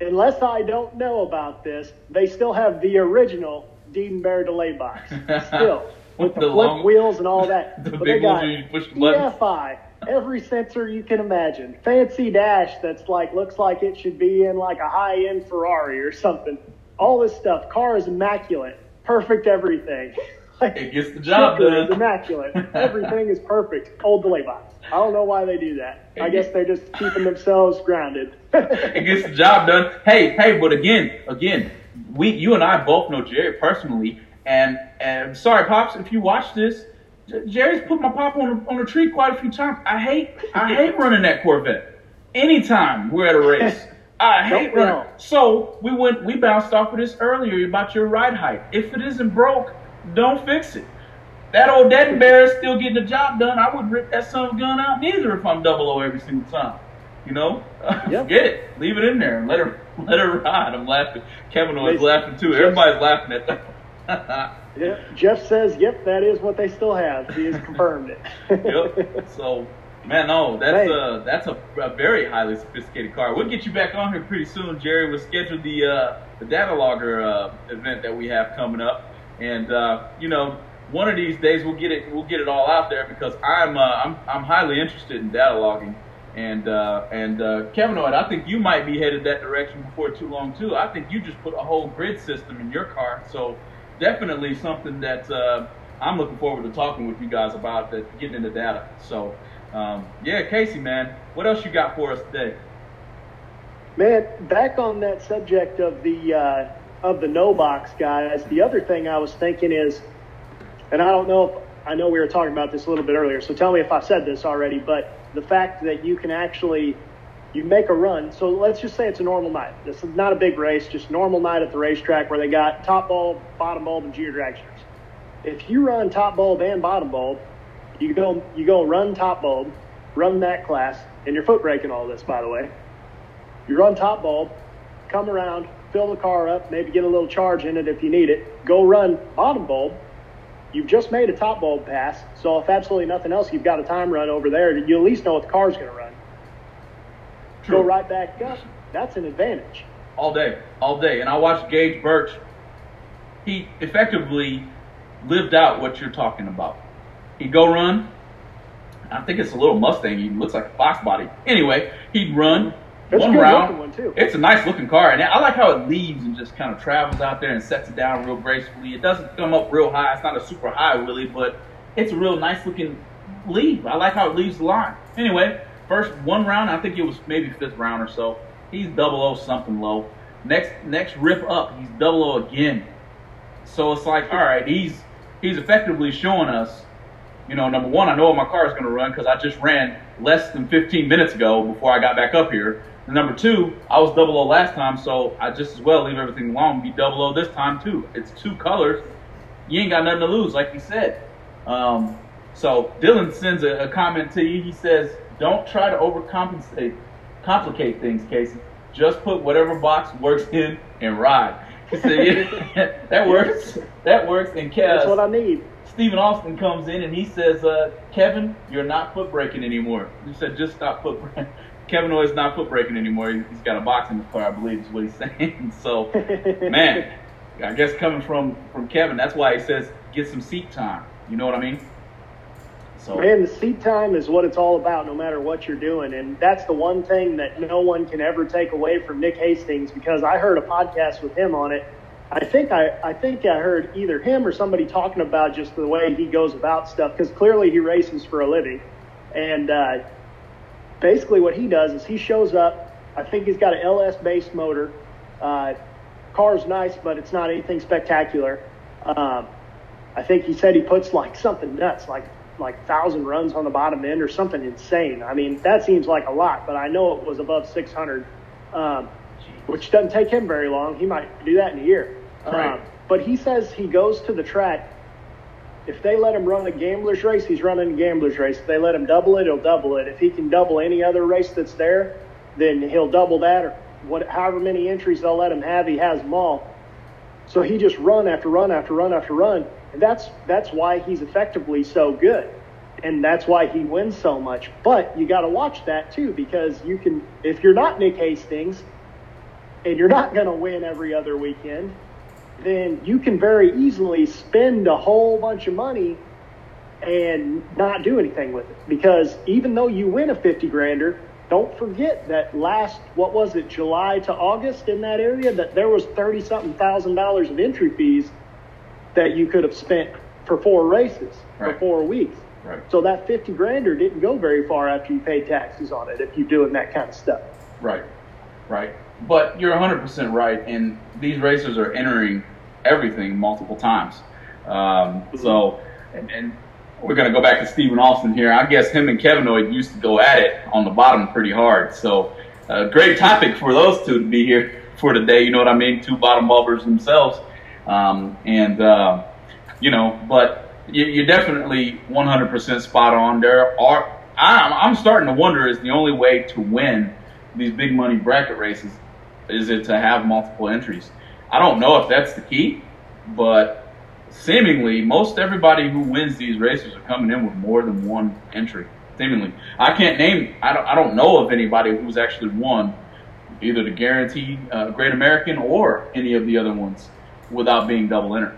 unless I don't know about this, they still have the original Bear delay box. Still. with the, the flip long, wheels and all that. The but big they got you push the. EFI, every sensor you can imagine. Fancy dash that's like looks like it should be in like a high end Ferrari or something. All this stuff. Car is immaculate. Perfect everything. like, it gets the job done. Immaculate. Everything is perfect. Old delay box. I don't know why they do that. I guess they're just keeping themselves grounded. it gets the job done. Hey, hey, but again, again, we, you and I both know Jerry personally, and and sorry, pops, if you watch this, Jerry's put my pop on a, on a tree quite a few times. I hate I hate running that Corvette. Anytime we're at a race, I hate running. So we went we bounced off of this earlier about your ride height. If it isn't broke, don't fix it. That old dead bear is still getting the job done. I wouldn't rip that son of a gun out neither if I'm double O every single time. You know, yep. forget it. Leave it in there and let her let her ride. I'm laughing. Kevin was laughing too. Everybody's laughing at that. yeah, Jeff says, "Yep, that is what they still have." He has confirmed it. yep. So, man, no, that's a that's a, a, very highly sophisticated car. We'll get you back on here pretty soon, Jerry. We'll schedule the uh, the data logger uh, event that we have coming up, and uh, you know, one of these days we'll get it we'll get it all out there because I'm uh, I'm I'm highly interested in data logging. And uh, and uh, Kevin Hoyt, I think you might be headed that direction before too long too. I think you just put a whole grid system in your car, so definitely something that uh, I'm looking forward to talking with you guys about that getting into data. So um, yeah, Casey, man, what else you got for us today? Man, back on that subject of the uh, of the no box guys. The other thing I was thinking is, and I don't know if I know we were talking about this a little bit earlier, so tell me if I said this already, but the fact that you can actually you make a run. So let's just say it's a normal night. This is not a big race, just normal night at the racetrack where they got top bulb, bottom bulb, and geodragsters. If you run top bulb and bottom bulb, you go you go run top bulb, run that class, and you're foot braking all this, by the way. You run top bulb, come around, fill the car up, maybe get a little charge in it if you need it. Go run bottom bulb, You've just made a top bulb pass, so if absolutely nothing else, you've got a time run over there. You at least know what the car's going to run. True. Go right back up. That's an advantage. All day, all day. And I watched Gage Birch. He effectively lived out what you're talking about. He'd go run. I think it's a little Mustang. He looks like a Fox body. Anyway, he'd run it's one round. One too. It's a nice looking car, and I like how it leaves and just kind of travels out there and sets it down real gracefully. It doesn't come up real high. It's not a super high really, but it's a real nice looking leave. I like how it leaves the line. Anyway, first one round, I think it was maybe fifth round or so. He's double O something low. Next next rip up, he's double O again. So it's like, all right, he's he's effectively showing us, you know, number one, I know what my car is going to run because I just ran less than 15 minutes ago before I got back up here. And number two, I was double O last time, so I just as well leave everything alone and be double O this time too. It's two colors. You ain't got nothing to lose, like you said. Um, so Dylan sends a, a comment to you. He says, "Don't try to overcompensate, complicate things, Casey. Just put whatever box works in and ride." He said, yeah, "That works. That works." And Kev, That's what I need. Stephen Austin comes in and he says, uh, "Kevin, you're not foot braking anymore." He said, "Just stop foot braking." Kevin O's not foot breaking anymore. He's got a box in his car, I believe, is what he's saying. So, man, I guess coming from from Kevin, that's why he says get some seat time. You know what I mean? So, man, the seat time is what it's all about, no matter what you're doing, and that's the one thing that no one can ever take away from Nick Hastings because I heard a podcast with him on it. I think I, I think I heard either him or somebody talking about just the way he goes about stuff because clearly he races for a living, and uh, basically what he does is he shows up. I think he's got an LS based motor. Uh, car's nice, but it's not anything spectacular. Um, I think he said he puts like something nuts, like like thousand runs on the bottom end or something insane. I mean, that seems like a lot, but I know it was above 600, um, which doesn't take him very long. He might do that in a year. Right. Um, but he says he goes to the track. If they let him run a gambler's race, he's running a gambler's race. If they let him double it, he'll double it. If he can double any other race that's there, then he'll double that or what, however many entries they'll let him have, he has them all. So he just run after run after run after run. And that's that's why he's effectively so good. And that's why he wins so much. But you got to watch that too because you can if you're not Nick Hastings and you're not going to win every other weekend, then you can very easily spend a whole bunch of money and not do anything with it. Because even though you win a 50 grander, don't forget that last what was it july to august in that area that there was 30 something thousand dollars of entry fees that you could have spent for four races right. for four weeks. Right. so that 50 grander didn't go very far after you paid taxes on it if you're doing that kind of stuff. Right. Right but you're 100% right and these racers are entering everything multiple times um, so and, and we're going to go back to Stephen Austin here. I guess him and Kevin Hoyt used to go at it on the bottom pretty hard. So, uh, great topic for those two to be here for today. You know what I mean? Two bottom bumpers themselves. Um, and, uh, you know, but you, are definitely 100% spot on. There are, I'm, I'm starting to wonder is the only way to win these big money bracket races is it to have multiple entries? I don't know if that's the key, but seemingly most everybody who wins these races are coming in with more than one entry. Seemingly, I can't name. I don't. I don't know of anybody who's actually won either the guaranteed uh, Great American or any of the other ones without being double entered.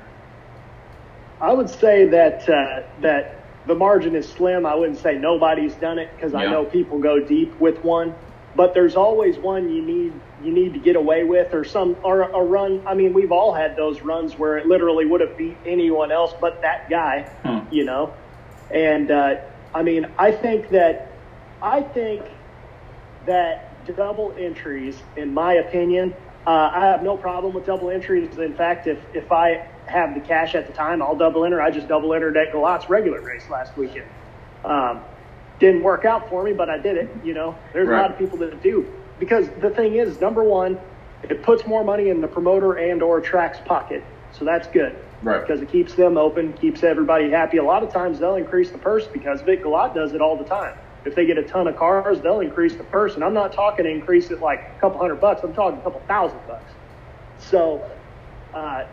I would say that uh, that the margin is slim. I wouldn't say nobody's done it because yeah. I know people go deep with one but there's always one you need you need to get away with or some or a run i mean we've all had those runs where it literally would have beat anyone else but that guy hmm. you know and uh, i mean i think that i think that double entries in my opinion uh, i have no problem with double entries in fact if if i have the cash at the time i'll double enter i just double entered at Galot's regular race last weekend um, didn't work out for me, but I did it. You know, there's right. a lot of people that do because the thing is, number one, it puts more money in the promoter and or track's pocket, so that's good. Right. Because it keeps them open, keeps everybody happy. A lot of times they'll increase the purse because Vic Galot does it all the time. If they get a ton of cars, they'll increase the purse, and I'm not talking to increase it like a couple hundred bucks. I'm talking a couple thousand bucks. So, uh,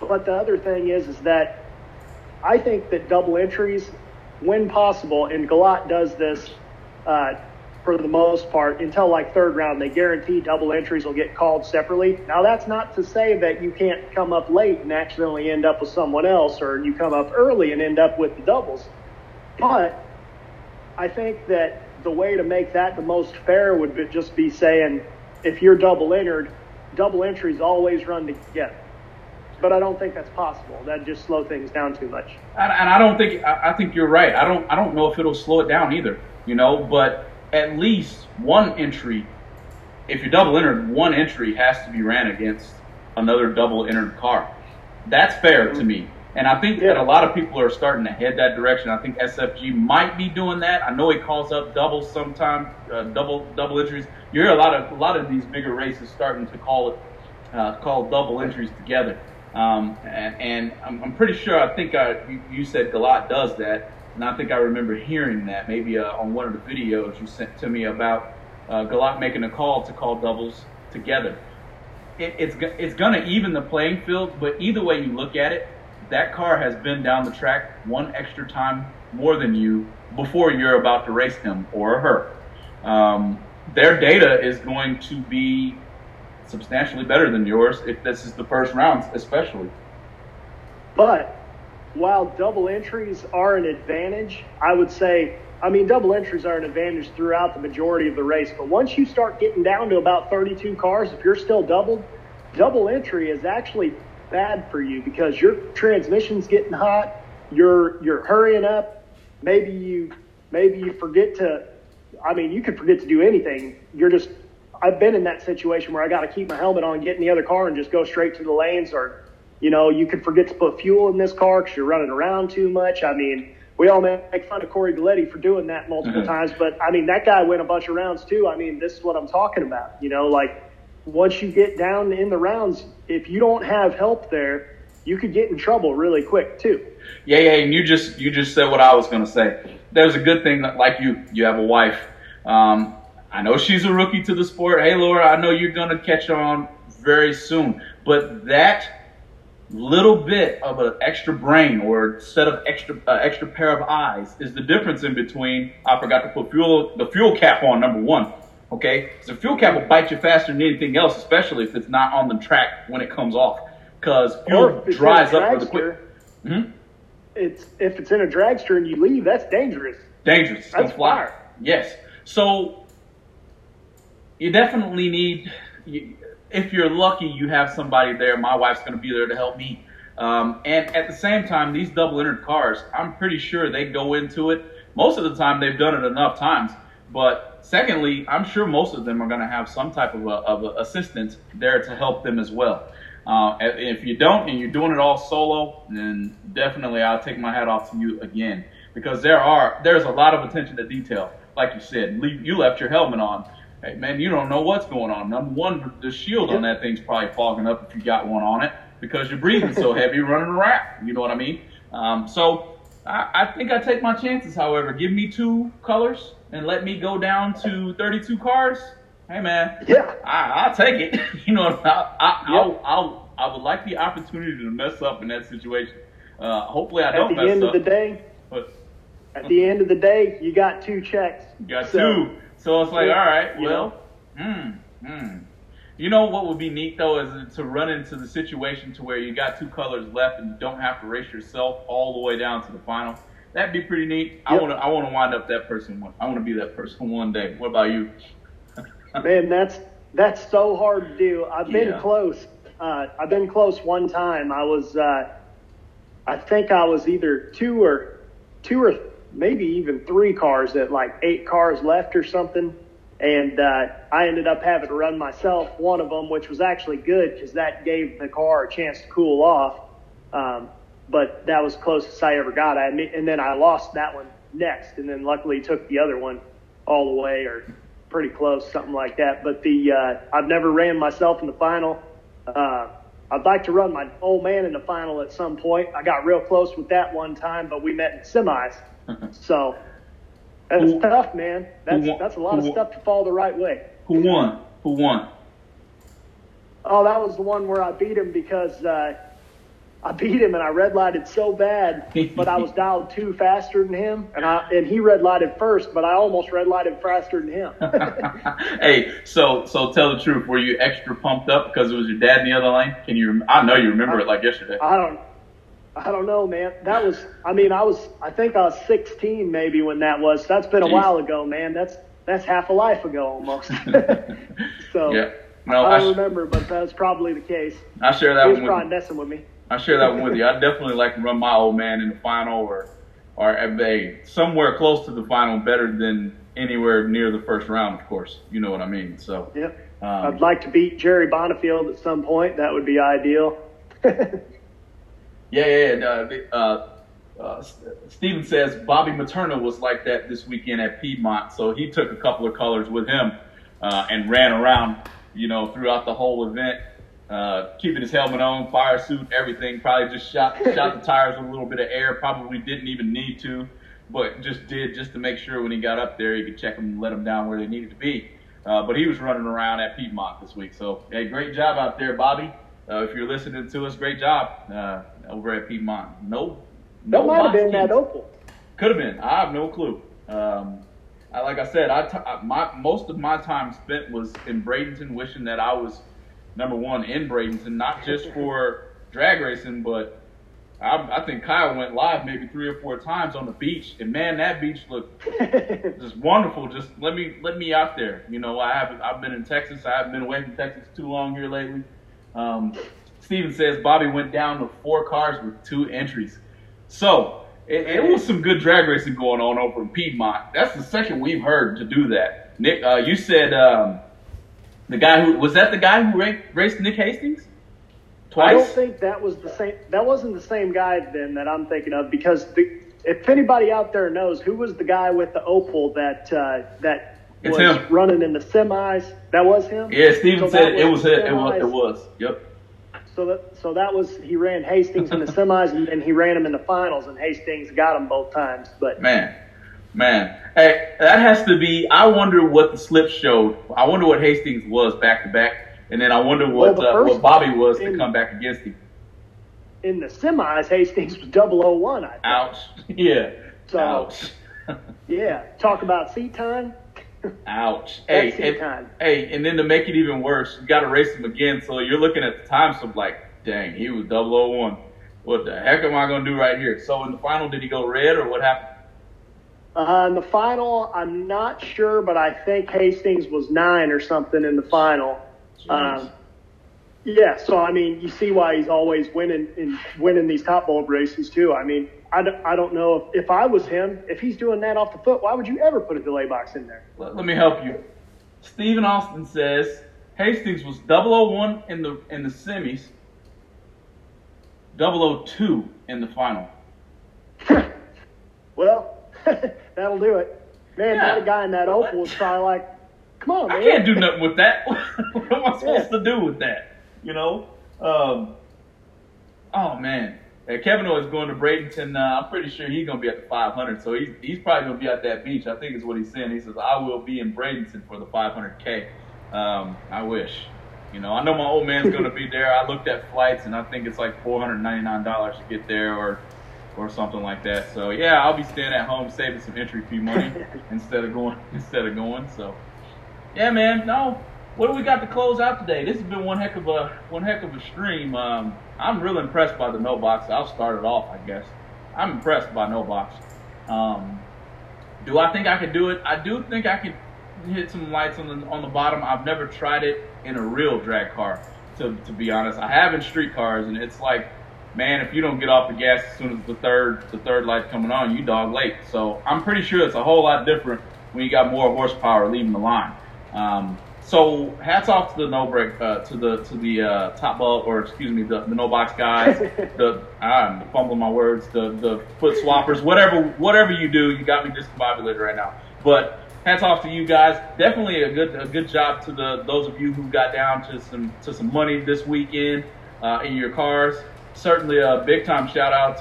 but the other thing is, is that I think that double entries when possible, and Galot does this uh, for the most part until like third round. They guarantee double entries will get called separately. Now, that's not to say that you can't come up late and accidentally end up with someone else, or you come up early and end up with the doubles. But I think that the way to make that the most fair would be just be saying if you're double entered, double entries always run together but I don't think that's possible. That'd just slow things down too much. And, and I don't think I, I think you're right. I don't I don't know if it'll slow it down either. You know, but at least one entry, if you're double entered, one entry has to be ran against another double entered car. That's fair to me. And I think yeah. that a lot of people are starting to head that direction. I think SFG might be doing that. I know he calls up doubles sometimes, uh, double double entries. You hear a lot of a lot of these bigger races starting to call it uh, call double entries together. Um, and, and I'm, I'm, pretty sure. I think I, you, you said Galot does that, and I think I remember hearing that maybe uh, on one of the videos you sent to me about uh, Galot making a call to call doubles together. It, it's it's going to even the playing field, but either way you look at it, that car has been down the track one extra time more than you before you're about to race him or her. Um, their data is going to be substantially better than yours if this is the first round, especially. But while double entries are an advantage, I would say, I mean, double entries are an advantage throughout the majority of the race. But once you start getting down to about 32 cars, if you're still doubled, double entry is actually bad for you because your transmission's getting hot. You're you're hurrying up. Maybe you maybe you forget to. I mean, you could forget to do anything. You're just. I've been in that situation where I got to keep my helmet on, get in the other car, and just go straight to the lanes. Or, you know, you could forget to put fuel in this car because you're running around too much. I mean, we all make fun of Corey Galletti for doing that multiple mm-hmm. times, but I mean, that guy went a bunch of rounds too. I mean, this is what I'm talking about. You know, like once you get down in the rounds, if you don't have help there, you could get in trouble really quick too. Yeah, yeah, and you just you just said what I was going to say. There's a good thing that like you you have a wife. Um, I know she's a rookie to the sport. Hey, Laura, I know you're going to catch on very soon, but that little bit of an extra brain or set of extra uh, extra pair of eyes is the difference in between I forgot to put fuel the fuel cap on number one Okay, so fuel cap will bite you faster than anything else, especially if it's not on the track when it comes off, because fuel dries up really quick. Mm-hmm. It's if it's in a dragster and you leave, that's dangerous. Dangerous. It's that's fly. Fire. Yes. So you definitely need. If you're lucky, you have somebody there. My wife's going to be there to help me. Um, and at the same time, these double entered cars, I'm pretty sure they go into it. Most of the time, they've done it enough times but secondly, I'm sure most of them are going to have some type of, a, of a assistant there to help them as well. Uh, if you don't and you're doing it all solo, then definitely I'll take my hat off to you again because there are there's a lot of attention to detail. Like you said, you left your helmet on. Hey man, you don't know what's going on. Number one, the shield on that thing's probably fogging up if you got one on it because you're breathing so heavy running around. You know what I mean? Um, so I, I think I take my chances. However, give me two colors and let me go down to 32 cars, hey man, yeah, I, will take it. you know, I, I, I'll, I'll, I would like the opportunity to mess up in that situation. Uh, hopefully, I don't. At the end up. of the day, but, at the end of the day, you got two checks. You got so, two. So it's like, all right, well, hmm, hmm. You know what would be neat though is to run into the situation to where you got two colors left and you don't have to race yourself all the way down to the final. That'd be pretty neat. Yep. I want to. I want to wind up that person. I want to be that person one day. What about you? Man, that's that's so hard to do. I've been yeah. close. Uh, I've been close one time. I was. Uh, I think I was either two or two or maybe even three cars at like eight cars left or something. And uh, I ended up having to run myself one of them, which was actually good because that gave the car a chance to cool off. Um, but that was closest I ever got. I and then I lost that one next, and then luckily took the other one all the way or pretty close, something like that. But the uh, I've never ran myself in the final. Uh, I'd like to run my old man in the final at some point. I got real close with that one time, but we met in semis, so that's who, tough, man. That's that's a lot of stuff to fall the right way. Who won? Who won? Oh, that was the one where I beat him because. Uh, I beat him and I red lighted so bad, but I was dialed two faster than him, and I and he red lighted first, but I almost red lighted faster than him. hey, so so tell the truth. Were you extra pumped up because it was your dad in the other lane? Can you? I know you remember I, it like yesterday. I don't. I don't know, man. That was. I mean, I was. I think I was 16 maybe when that was. That's been a Jeez. while ago, man. That's that's half a life ago almost. so yeah. No, I don't I sh- remember, but that's probably the case. I share that he was one probably messing with me. I share that one with you. I definitely like to run my old man in the final or or a somewhere close to the final, better than anywhere near the first round. Of course, you know what I mean. So yep. Um, I'd like to beat Jerry Bonifield at some point. That would be ideal. Yeah, yeah. yeah. Uh, uh, Steven says Bobby Materna was like that this weekend at Piedmont, so he took a couple of colors with him uh, and ran around, you know, throughout the whole event, uh, keeping his helmet on, fire suit, everything. Probably just shot shot the tires with a little bit of air. Probably didn't even need to, but just did just to make sure when he got up there he could check them and let them down where they needed to be. Uh, but he was running around at Piedmont this week, so hey, great job out there, Bobby. Uh, if you're listening to us, great job uh, over at Piedmont. No that might have been that Opel. Could have been. I have no clue. Um, I, like I said, I, t- I my most of my time spent was in Bradenton, wishing that I was number one in Bradenton, not just for drag racing, but I, I, think Kyle went live maybe three or four times on the beach, and man, that beach looked just wonderful. Just let me let me out there. You know, I haven't I've been in Texas. I haven't been away from Texas too long here lately. Um, Steven says Bobby went down to four cars with two entries. So it, it, was some good drag racing going on over in Piedmont. That's the second we've heard to do that. Nick, uh, you said um, the guy who was that the guy who raced Nick Hastings twice. I don't think that was the same. That wasn't the same guy then that I'm thinking of because the, if anybody out there knows who was the guy with the Opel that uh, that it's was him. running in the semis, that was him. Yeah, Steven so said it was it. It was, it was. Yep. So that so that was he ran Hastings in the semis and then he ran him in the finals and Hastings got him both times. But man, man, hey, that has to be. I wonder what the slip showed. I wonder what Hastings was back to back, and then I wonder what well, uh, what Bobby was in, to come back against him. In the semis, Hastings was 001. I think. Ouch. Yeah. So, Ouch. yeah. Talk about seat time. Ouch. hey, and, hey, and then to make it even worse, you got to race him again. So you're looking at the time, so like, dang, he was 001. What the heck am I going to do right here? So in the final, did he go red or what happened? Uh, in the final, I'm not sure, but I think Hastings was nine or something in the final. Um, yeah, so I mean, you see why he's always winning in winning these top bulb races too. I mean, I don't, I don't know if, if I was him, if he's doing that off the foot, why would you ever put a delay box in there? Let, let me help you. Stephen Austin says Hastings was 001 in the in the semis, 002 in the final. well, that'll do it. Man, yeah. that guy in that Opel was probably like, come on, man. I can't do nothing with that. what am I supposed yeah. to do with that? You know? Um, oh, man. Kevin O is going to Bradenton. Uh, I'm pretty sure he's going to be at the 500, so he's, he's probably going to be at that beach. I think is what he's saying. He says, I will be in Bradenton for the 500K. Um, I wish. You know, I know my old man's going to be there. I looked at flights, and I think it's like $499 to get there or or something like that. So yeah, I'll be staying at home saving some entry fee money instead of going instead of going. So yeah, man. No, what do we got to close out today? This has been one heck of a one heck of a stream. Um, I'm real impressed by the no box. I'll start it off, I guess. I'm impressed by no box. Um, do I think I can do it? I do think I can hit some lights on the on the bottom. I've never tried it in a real drag car, to to be honest. I have in street cars, and it's like, man, if you don't get off the gas as soon as the third the third light's coming on, you dog late. So I'm pretty sure it's a whole lot different when you got more horsepower leaving the line. Um, so hats off to the no break uh, to the to the uh, top bulb or excuse me the, the no box guys. The I'm fumbling my words. The the foot swappers whatever whatever you do you got me discombobulated right now. But hats off to you guys. Definitely a good a good job to the those of you who got down to some to some money this weekend uh, in your cars. Certainly a big time shout out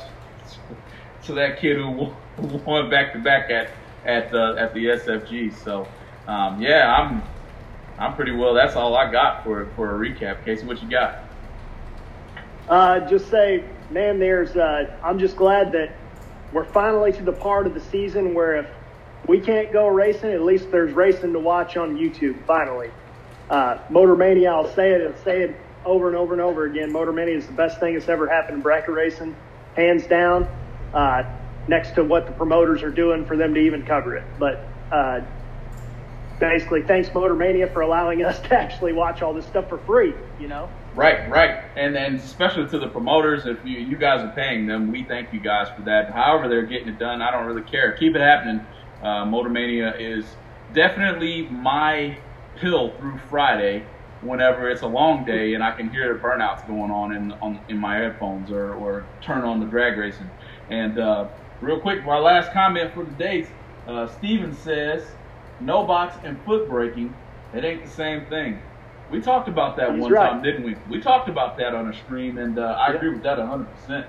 to that kid who won back to back at at the at the SFG so um, yeah I'm I'm pretty well. That's all I got for for a recap. Casey, what you got? Uh, just say, man, there's. Uh, I'm just glad that we're finally to the part of the season where if we can't go racing, at least there's racing to watch on YouTube. Finally, uh, Motor Mania. I'll say it and say it over and over and over again. Motor Mania is the best thing that's ever happened in bracket racing, hands down. Uh, next to what the promoters are doing for them to even cover it, but uh, basically thanks Motor Mania for allowing us to actually watch all this stuff for free, you know? Right, right. And and especially to the promoters, if you, you guys are paying them, we thank you guys for that. However they're getting it done, I don't really care. Keep it happening. Uh, Motor Mania is definitely my pill through Friday whenever it's a long day and I can hear the burnouts going on in on in my headphones or, or turn on the drag racing. And uh, real quick, my last comment for the dates. Uh, Steven says, "No box and foot braking, it ain't the same thing." We talked about that He's one right. time, didn't we? We talked about that on a stream, and uh, I Yeah. agree with that 100%.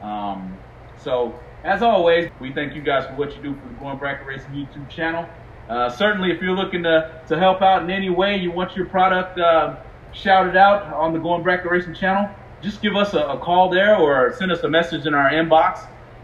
Um, so, as always, we thank you guys for what you do for the Going Bracket Racing YouTube channel. Uh, certainly, if you're looking to, to help out in any way, you want your product uh, shouted out on the Going Bracket Racing channel, just give us a, a call there or send us a message in our inbox.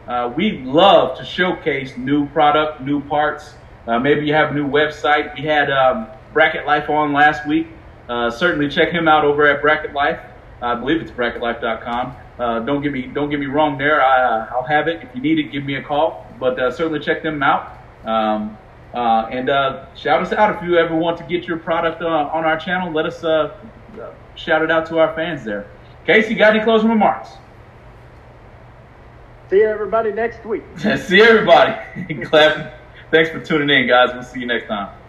Uh, we love to showcase new product, new parts. Uh, maybe you have a new website. We had um, Bracket Life on last week. Uh, certainly check him out over at Bracket Life. I believe it's bracketlife.com. Uh, don't get me don't get me wrong there. I, uh, I'll have it if you need it. Give me a call. But uh, certainly check them out. Um, uh, and uh, shout us out if you ever want to get your product uh, on our channel. Let us uh, uh, shout it out to our fans there. Casey, got any closing remarks? See you everybody next week. See everybody. Glad. Thanks for tuning in, guys. We'll see you next time.